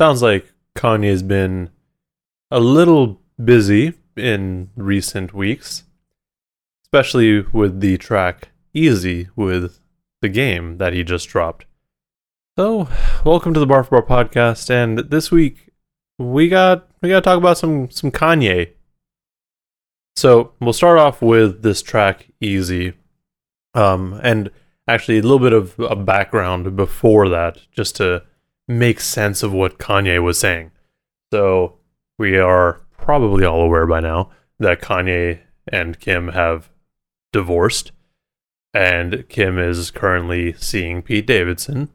sounds like Kanye's been a little busy in recent weeks, especially with the track Eazy with the game that he just dropped. So, welcome to the Bar for Bar podcast, and this week we got we got to talk about some some Kanye. So we'll start off with this track Eazy, um, and actually a little bit of a background before that, just to make sense of what Kanye was saying. So we are probably all aware by now that Kanye and Kim have divorced, and Kim is currently seeing Pete Davidson.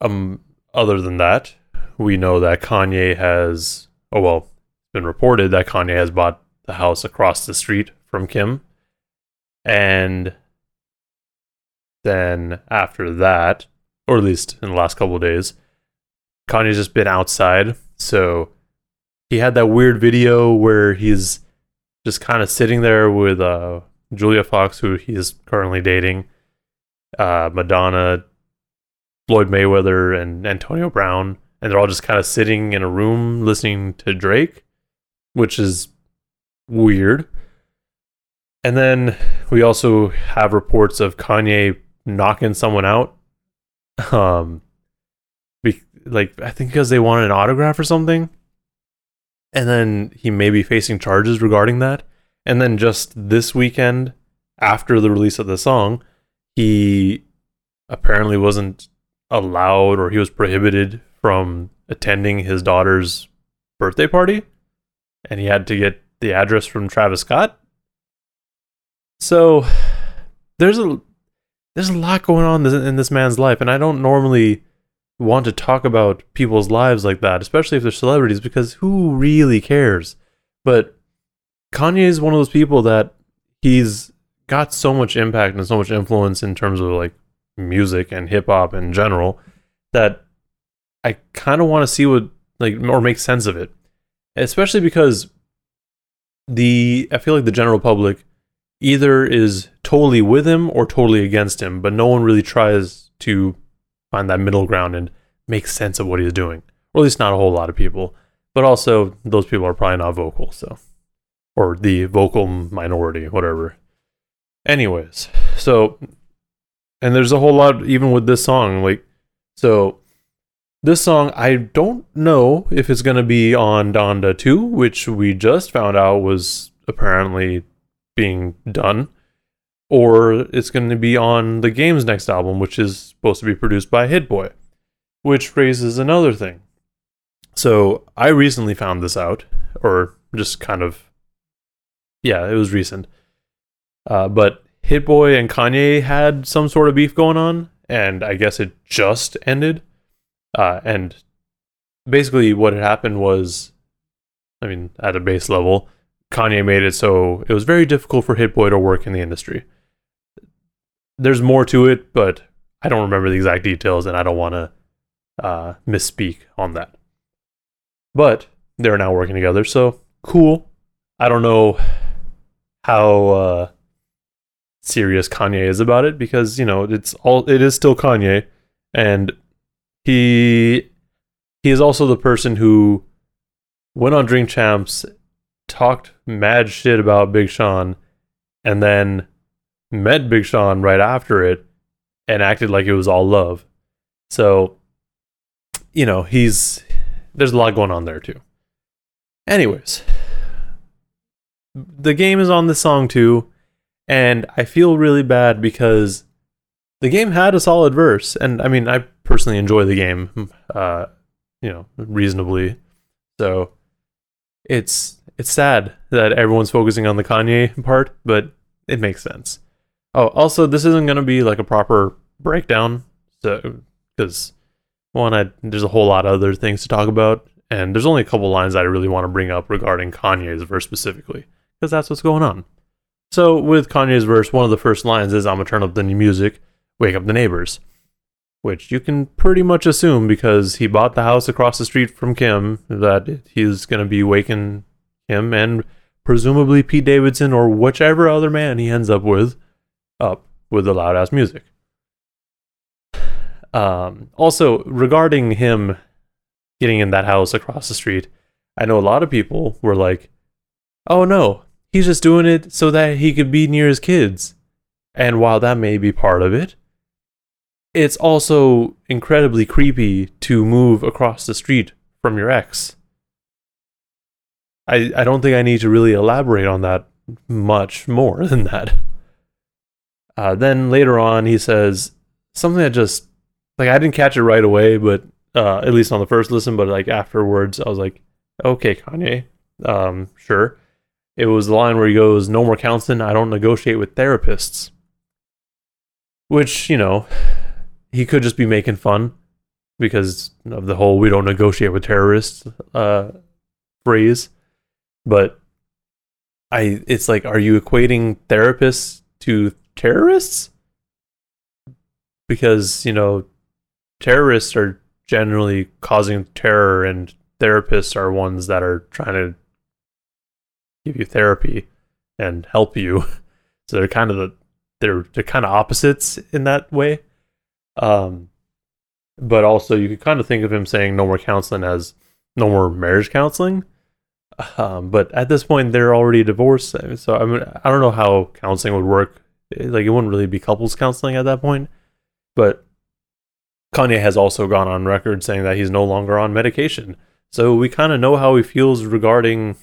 Um, other than that, we know that Kanye has, oh well, it's been reported that Kanye has bought the house across the street from Kim. And then after that, or at least in the last couple of days, Kanye's just been outside. So he had that weird video where he's just kind of sitting there with uh, Julia Fox, who he's currently dating, uh, Madonna, Floyd Mayweather, and Antonio Brown. And they're all just kind of sitting in a room listening to Drake, which is weird. And then we also have reports of Kanye knocking someone out. Um, be, like I think because they wanted an autograph or something. And then he may be facing charges regarding that. And then just this weekend, after the release of the song, he apparently wasn't allowed or he was prohibited from attending his daughter's birthday party. And he had to get the address from Travis Scott. So there's a there's a lot going on in this man's life, and I don't normally want to talk about people's lives like that, especially if they're celebrities, because who really cares? But Kanye is one of those people that he's got so much impact and so much influence in terms of like music and hip hop in general that I kind of want to see what like or make sense of it, especially because the I feel like the general public either is totally with him or totally against him, but no one really tries to find that middle ground and make sense of what he's doing. Or at least not a whole lot of people. But also those people are probably not vocal, so or the vocal minority, whatever. Anyways, so and there's a whole lot even with this song, like so this song, I don't know if it's going to be on Donda 2, which we just found out was apparently being done, or it's going to be on the game's next album, which is supposed to be produced by Hit Boy, which raises another thing. So I recently found this out, or just kind of, yeah, it was recent. Uh, but Hit Boy and Kanye had some sort of beef going on, and I guess it just ended. Uh, and basically, what had happened was, I mean, at a base level, Kanye made it so it was very difficult for Hit Boy to work in the industry. There's more to it, but I don't remember the exact details, and I don't want to uh, misspeak on that. But they're now working together, so cool. I don't know how uh, serious Kanye is about it because you know it's all it is still Kanye, and he he is also the person who went on Drink Champs, talked mad shit about Big Sean, and then met Big Sean right after it and acted like it was all love. So, you know, he's there's a lot going on there too. Anyways, the game is on this song too, and I feel really bad because the game had a solid verse, and I mean, I personally enjoy the game, uh, you know, reasonably. So it's it's sad that everyone's focusing on the Kanye part, but it makes sense. Oh, also, this isn't going to be like a proper breakdown, so because one, I, there's a whole lot of other things to talk about, and there's only a couple lines I really want to bring up regarding Kanye's verse specifically, because that's what's going on. So with Kanye's verse, one of the first lines is, "I'm gonna turn up the new music, wake up the neighbors." which you can pretty much assume because he bought the house across the street from Kim that he's going to be waking him and presumably Pete Davidson or whichever other man he ends up with up with the loud ass music. Um, also, regarding him getting in that house across the street. I know a lot of people were like, "Oh no, he's just doing it so that he could be near his kids." And while that may be part of it, it's also incredibly creepy to move across the street from your ex. I, I don't think I need to really elaborate on that much more than that. Uh, then later on, he says something that just like I didn't catch it right away, but uh, at least on the first listen, but like afterwards, I was like, okay, Kanye, um, sure. It was the line where he goes, "No more counseling. I don't negotiate with therapists," which you know he could just be making fun because of the whole "we don't negotiate with terrorists" uh, phrase. But I, it's like, are you equating therapists to terrorists? Because you know, terrorists are generally causing terror, and therapists are ones that are trying to give you therapy and help you. So they're kind of the they're they're kind of opposites in that way. Um, but also you could kind of think of him saying no more counseling as no more marriage counseling. Um, but at this point they're already divorced, so I mean I don't know how counseling would work. Like it wouldn't really be couples counseling at that point. But Kanye has also gone on record saying that he's no longer on medication. So we kind of know how he feels regarding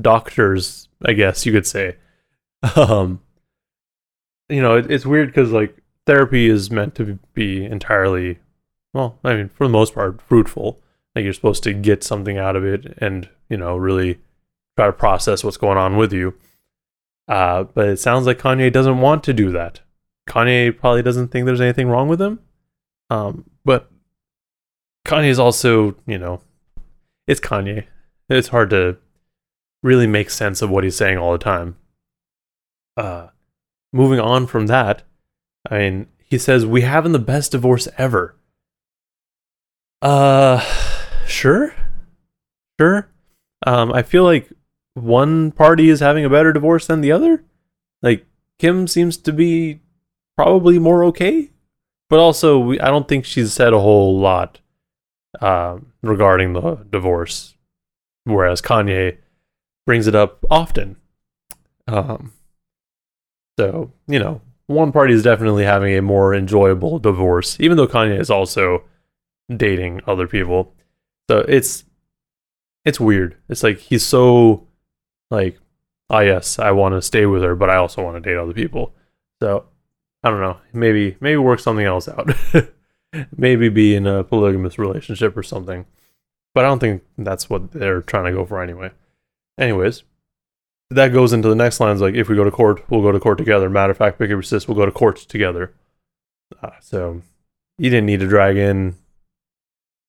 doctors, I guess you could say. Um, you know, it, it's weird because like therapy is meant to be entirely, well, I mean, for the most part, fruitful. Like you're supposed to get something out of it, and you know, really try to process what's going on with you. Uh, but it sounds like Kanye doesn't want to do that. Kanye probably doesn't think there's anything wrong with him. Um, but Kanye is also, you know, it's Kanye. It's hard to really make sense of what he's saying all the time. Uh, moving on from that, I mean, he says we having the best divorce ever. Uh, sure, sure. Um, I feel like one party is having a better divorce than the other. Like Kim seems to be probably more okay, but also we, I don't think she's said a whole lot uh, regarding the divorce, whereas Kanye brings it up often. Um, so you know, one party is definitely having a more enjoyable divorce, even though Kanye is also dating other people. So it's it's weird. It's like he's so like, ah, oh, yes, I want to stay with her, but I also want to date other people. So I don't know. Maybe maybe work something else out. maybe be in a polygamous relationship or something. But I don't think that's what they're trying to go for anyway. Anyways, that goes into the next lines like if we go to court, we'll go to court together. Matter of fact, pick up your we'll go to court together. Uh, so you didn't need to drag in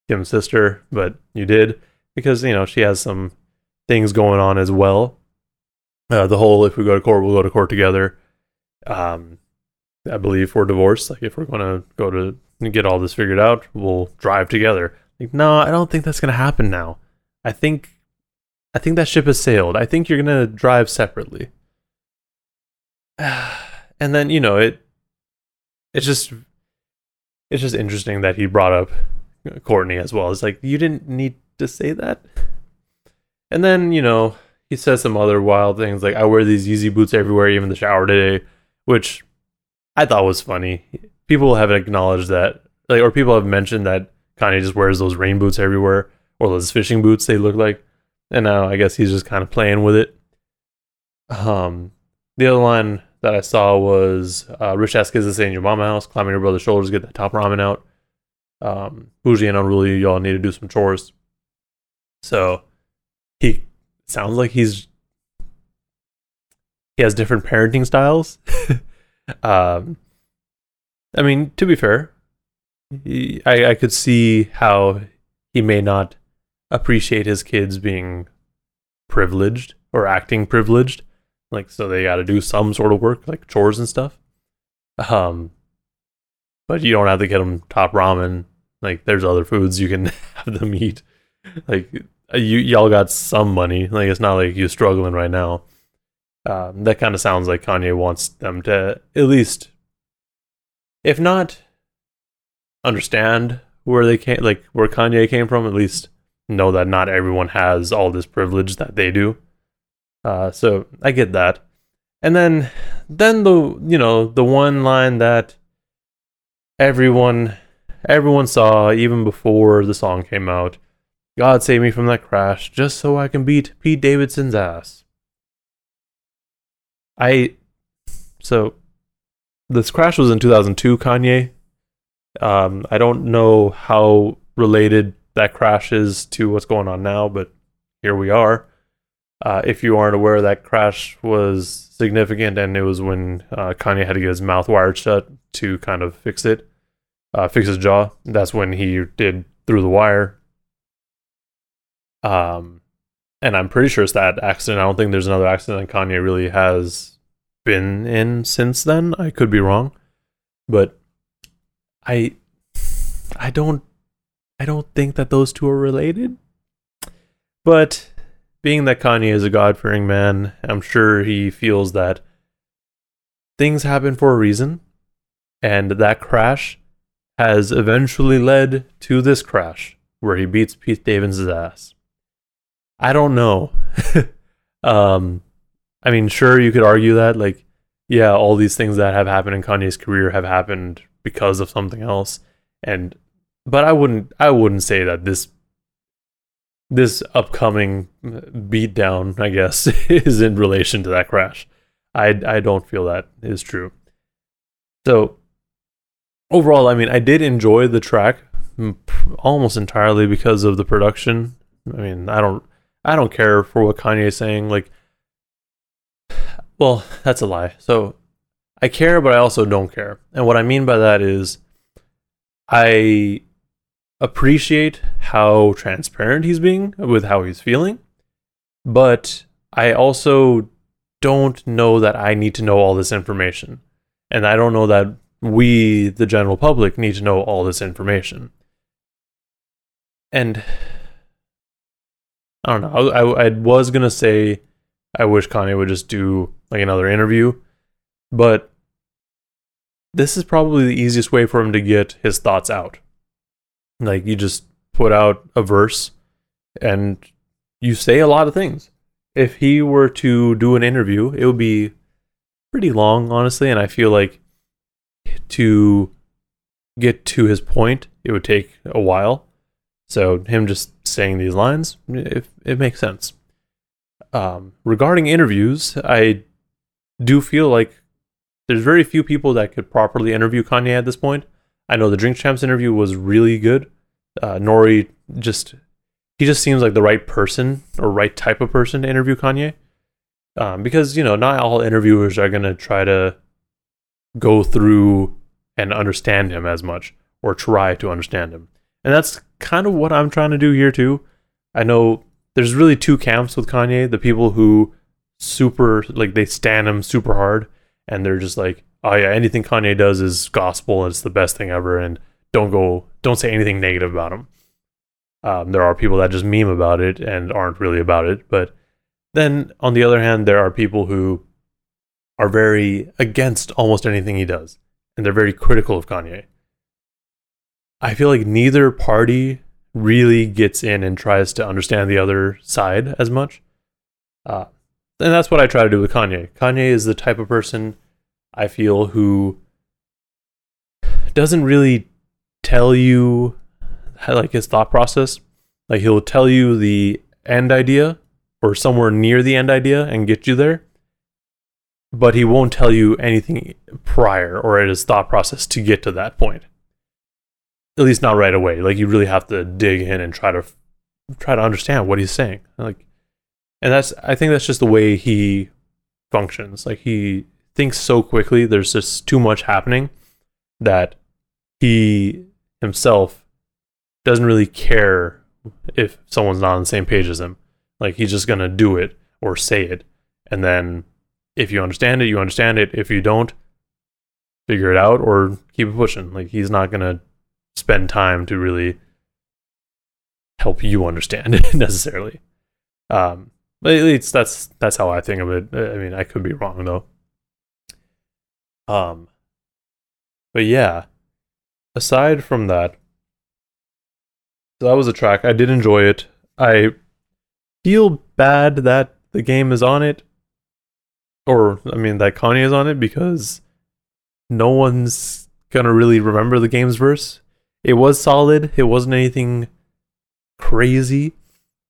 Kim's sister, but you did because you know she has some things going on as well. Uh, the whole if we go to court, we'll go to court together. Um, I believe for divorce, like if we're going to go to get all this figured out, we'll drive together. Like, no, I don't think that's going to happen now. I think I think that ship has sailed. I think you're going to drive separately. and then, you know, it it's just it's just interesting that he brought up Kourtney as well. It's like you didn't need to say that. And then, you know, he says some other wild things like I wear these Yeezy boots everywhere, even the shower today, which I thought was funny. People haven't acknowledged that, like, or people have mentioned that Kanye just wears those rain boots everywhere, or those fishing boots they look like, and now I guess he's just kind of playing with it. Um, the other line that I saw was uh, Rich ass kids stay in your mama house, climbing your brother's shoulders, get that top ramen out. Um, bougie and unruly, y'all need to do some chores. So he sounds like he's he has different parenting styles. Um, I mean, to be fair, he, I, I could see how he may not appreciate his kids being privileged or acting privileged. Like, so they got to do some sort of work, like chores and stuff. Um, but you don't have to get them top ramen. Like, there's other foods you can have them eat. Like, you y'all got some money. Like, it's not like you're struggling right now. Um, that kind of sounds like Kanye wants them to at least, if not understand where they came, like where Kanye came from. At least know that not everyone has all this privilege that they do. Uh, so I get that. And then, then the you know the one line that everyone everyone saw even before the song came out. God save me from that crash, just so I can beat Pete Davidson's ass. I so this crash was in 2002, Kanye. Um, I don't know how related that crash is to what's going on now, but here we are. Uh, if you aren't aware, that crash was significant, and it was when uh, Kanye had to get his mouth wired shut to kind of fix it, uh, fix his jaw. That's when he did through the wire. Um, and I'm pretty sure it's that accident. I don't think there's another accident that Kanye really has been in since then. I could be wrong, but I I don't I don't think that those two are related. But being that Kanye is a God-fearing man, I'm sure he feels that things happen for a reason, and that crash has eventually led to this crash where he beats Pete Davidson's ass. I don't know. um, I mean, sure, you could argue that, like, yeah, all these things that have happened in Kanye's career have happened because of something else, and but I wouldn't, I wouldn't say that this this upcoming beatdown, I guess, is in relation to that crash. I I don't feel that is true. So overall, I mean, I did enjoy the track almost entirely because of the production. I mean, I don't I don't care for what Kanye is saying. Like, well, that's a lie. So I care, but I also don't care. And what I mean by that is I appreciate how transparent he's being with how he's feeling, but I also don't know that I need to know all this information. And I don't know that we, the general public, need to know all this information. And I don't know. I, I, I was gonna say I wish Kanye would just do like another interview, but this is probably the easiest way for him to get his thoughts out. Like you just put out a verse and you say a lot of things. If he were to do an interview, it would be pretty long, honestly, and I feel like to get to his point, it would take a while. So him just saying these lines, it, it makes sense. Um, regarding interviews, I do feel like there's very few people that could properly interview Kanye at this point. I know the Drink Champs interview was really good. Uh, N.O.R.E. just he just seems like the right person or right type of person to interview Kanye. Um, because you know not all interviewers are gonna try to go through and understand him as much or try to understand him. And that's kind of what I'm trying to do here too. I know there's really two camps with Kanye, the people who super like they stand him super hard and they're just like, "Oh yeah, anything Kanye does is gospel and it's the best thing ever and don't go don't say anything negative about him." Um, there are people that just meme about it and aren't really about it, but then on the other hand, there are people who are very against almost anything he does and they're very critical of Kanye. I feel like neither party really gets in and tries to understand the other side as much. Uh, and that's what I try to do with Kanye. Kanye is the type of person I feel who doesn't really tell you how, like his thought process. Like he'll tell you the end idea or somewhere near the end idea and get you there, but he won't tell you anything prior or his thought process to get to that point at least not right away. Like you really have to dig in and try to try to understand what he's saying. Like, and that's I think that's just the way he functions. Like he thinks so quickly. There's just too much happening that he himself doesn't really care if someone's not on the same page as him. Like he's just gonna do it or say it, and then if you understand it, you understand it. If you don't, figure it out or keep it pushing. Like he's not gonna spend time to really help you understand it necessarily. Um, but at least that's that's how I think of it. I mean, I could be wrong though. Um, but yeah, aside from that, So that was a track. I did enjoy it. I feel bad that the game is on it, or I mean that Kanye is on it because no one's gonna really remember the game's verse. It was solid. It wasn't anything crazy,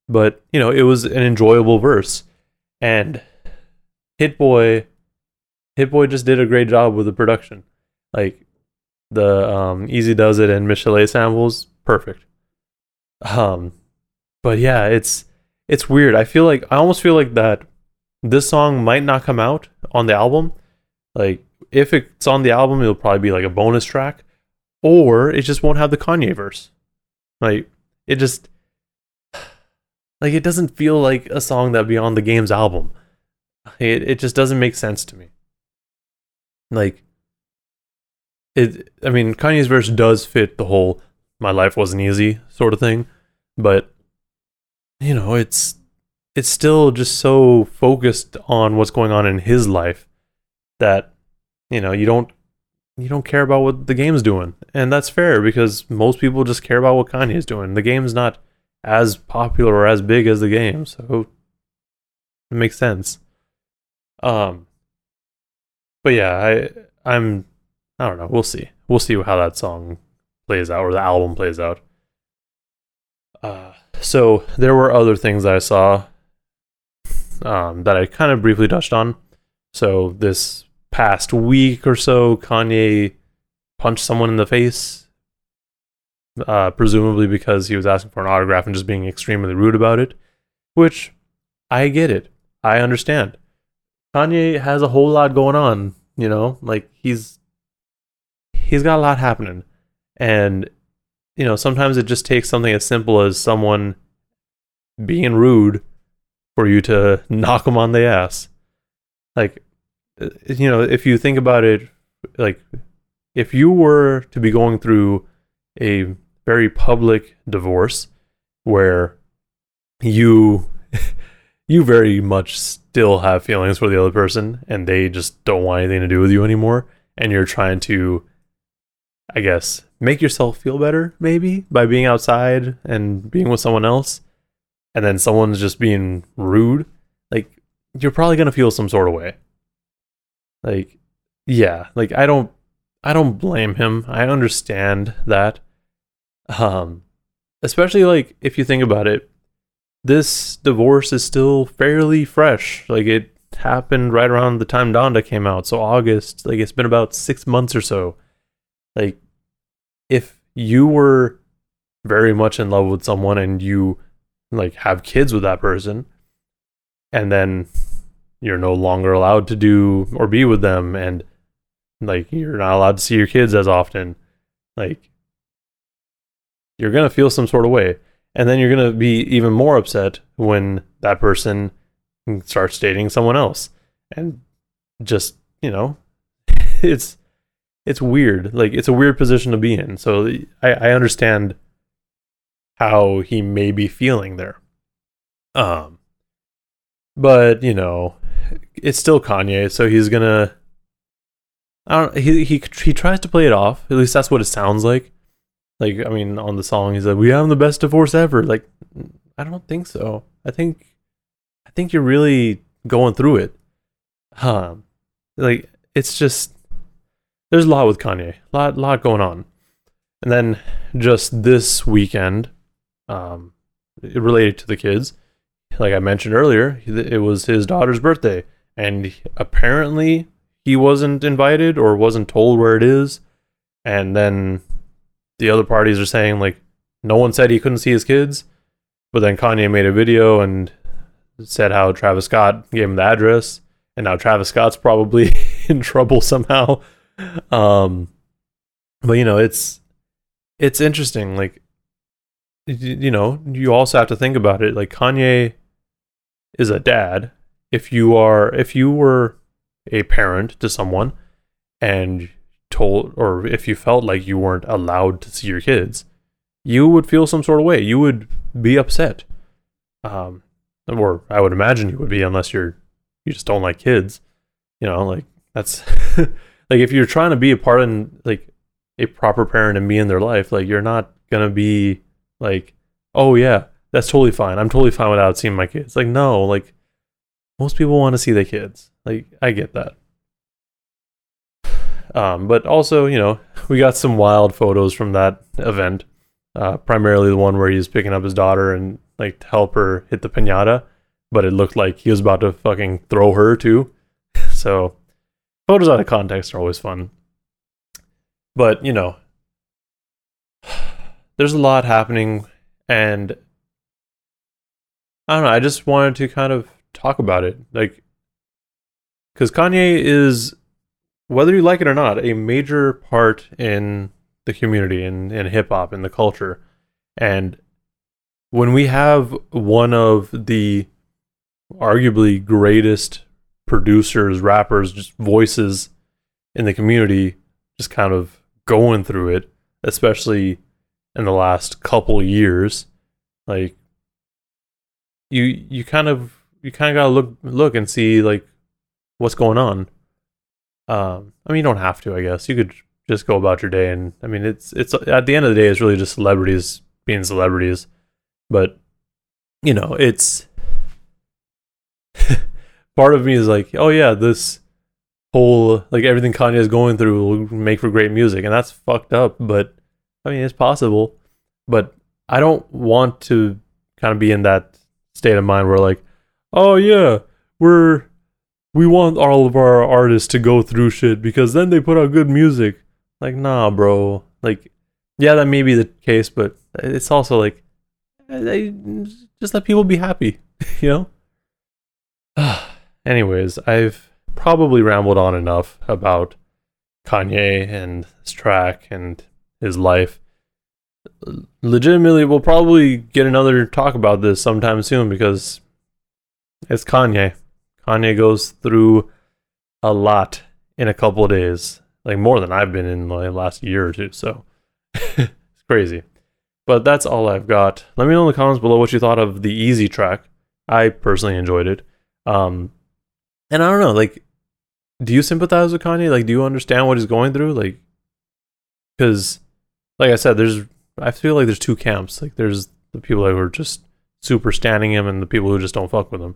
but you know, it was an enjoyable verse. And Hit Boy, Hit Boy just did a great job with the production. Like the um, Eazy-Duz-It and Michel'le samples, perfect. Um, but yeah, it's it's weird. I feel like I almost feel like that this song might not come out on the album. Like if it's on the album, it'll probably be like a bonus track, or it just won't have the Kanye verse. Like it just like it doesn't feel like a song that'd be on the game's album. It it just doesn't make sense to me. Like it I mean Kanye's verse does fit the whole my life wasn't easy sort of thing, but you know, it's it's still just so focused on what's going on in his life that you know, you don't you don't care about what the game's doing. And that's fair because most people just care about what Kanye's doing. The game's not as popular or as big as the game, so it makes sense. Um but yeah, I I'm I don't know, we'll see. We'll see how that song plays out or the album plays out. Uh so there were other things I saw um, that I kind of briefly touched on. So this past week or so, Kanye punched someone in the face, uh, presumably because he was asking for an autograph and just being extremely rude about it. Which I get it. I understand. Kanye has a whole lot going on, you know, like he's he's got a lot happening. And you know, sometimes it just takes something as simple as someone being rude for you to knock them on the ass. Like, Uh, you know, if you think about it, like, if you were to be going through a very public divorce where you you very much still have feelings for the other person and they just don't want anything to do with you anymore and you're trying to I guess make yourself feel better maybe by being outside and being with someone else and then someone's just being rude like you're probably going to feel some sort of way like yeah like i don't i don't blame him. I understand that. Um especially like if you think about it this divorce is still fairly fresh. Like it happened right around the time donda came out so august like it's been about six months or so. Like if you were very much in love with someone and you like have kids with that person and then you're no longer allowed to do or be with them and like you're not allowed to see your kids as often like you're going to feel some sort of way and then you're going to be even more upset when that person starts dating someone else and just you know it's it's weird. Like it's a weird position to be in. So I, I understand how he may be feeling there. Um, but you know, it's still Kanye, so he's gonna. I don't. He he he tries to play it off. At least that's what it sounds like. Like I mean, on the song, he's like, "We have the best divorce ever." Like, I don't think so. I think, I think you're really going through it. Um, like it's just there's a lot with Kanye, lot, lot going on. And then just this weekend, um, related to the kids, like I mentioned earlier, it was his daughter's birthday, and apparently he wasn't invited or wasn't told where it is. And then the other parties are saying like no one said he couldn't see his kids, but then Kanye made a video and said how Travis Scott gave him the address, and now Travis Scott's probably in trouble somehow um but you know it's it's interesting like you know you also have to think about it like kanye is a dad if you are if you were a parent to someone and told or if you felt like you weren't allowed to see your kids you would feel some sort of way. You would be upset. Um or i would imagine you would be unless you're you just don't like kids. You know like that's like if you're trying to be a part in like a proper parent and be in their life, like you're not gonna be like oh yeah, that's totally fine. I'm totally fine without seeing my kids. Like no, like most people want to see their kids. Like I get that. Um, but also, you know, we got some wild photos from that event. Uh, primarily the one where he's picking up his daughter and like help her hit the pinata, but it looked like he was about to fucking throw her too. so photos out of context are always fun. But you know, there's a lot happening, and I don't know. I just wanted to kind of talk about it, like, because Kanye is, whether you like it or not, a major part in the community and in, in hip hop and the culture, and when we have one of the arguably greatest producers, rappers, just voices in the community, just kind of going through it, especially in the last couple years, like you you kind of you kind of gotta look look and see like what's going on. Um, I mean, you don't have to, I guess. You could just go about your day, and I mean, it's it's at the end of the day, it's really just celebrities being celebrities. But you know, it's part of me is like, oh yeah, this whole like everything Kanye is going through will make for great music, and that's fucked up. But I mean, it's possible. But I don't want to kind of be in that state of mind where like, oh yeah, we're we want all of our artists to go through shit because then they put out good music. Like, nah, bro. Like, yeah, that may be the case, but it's also like, just let people be happy, you know. Anyways, I've probably rambled on enough about Kanye and his track and his life. Legitimately, we'll probably get another talk about this sometime soon because it's Kanye. Kanye goes through a lot in a couple of days, like more than I've been in the last year or two. So it's crazy. But that's all I've got. Let me know in the comments below what you thought of the easy track. I personally enjoyed it. Um, and I don't know, like, do you sympathize with Kanye? Like, do you understand what he's going through? Like, because, like I said, there's, I feel like there's two camps. Like, there's the people who are just super standing him and the people who just don't fuck with him.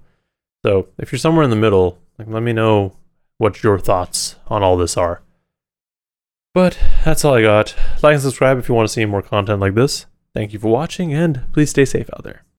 So if you're somewhere in the middle, like, let me know what your thoughts on all this are. But that's all I got. Like and subscribe if you want to see more content like this. Thank you for watching, and please stay safe out there.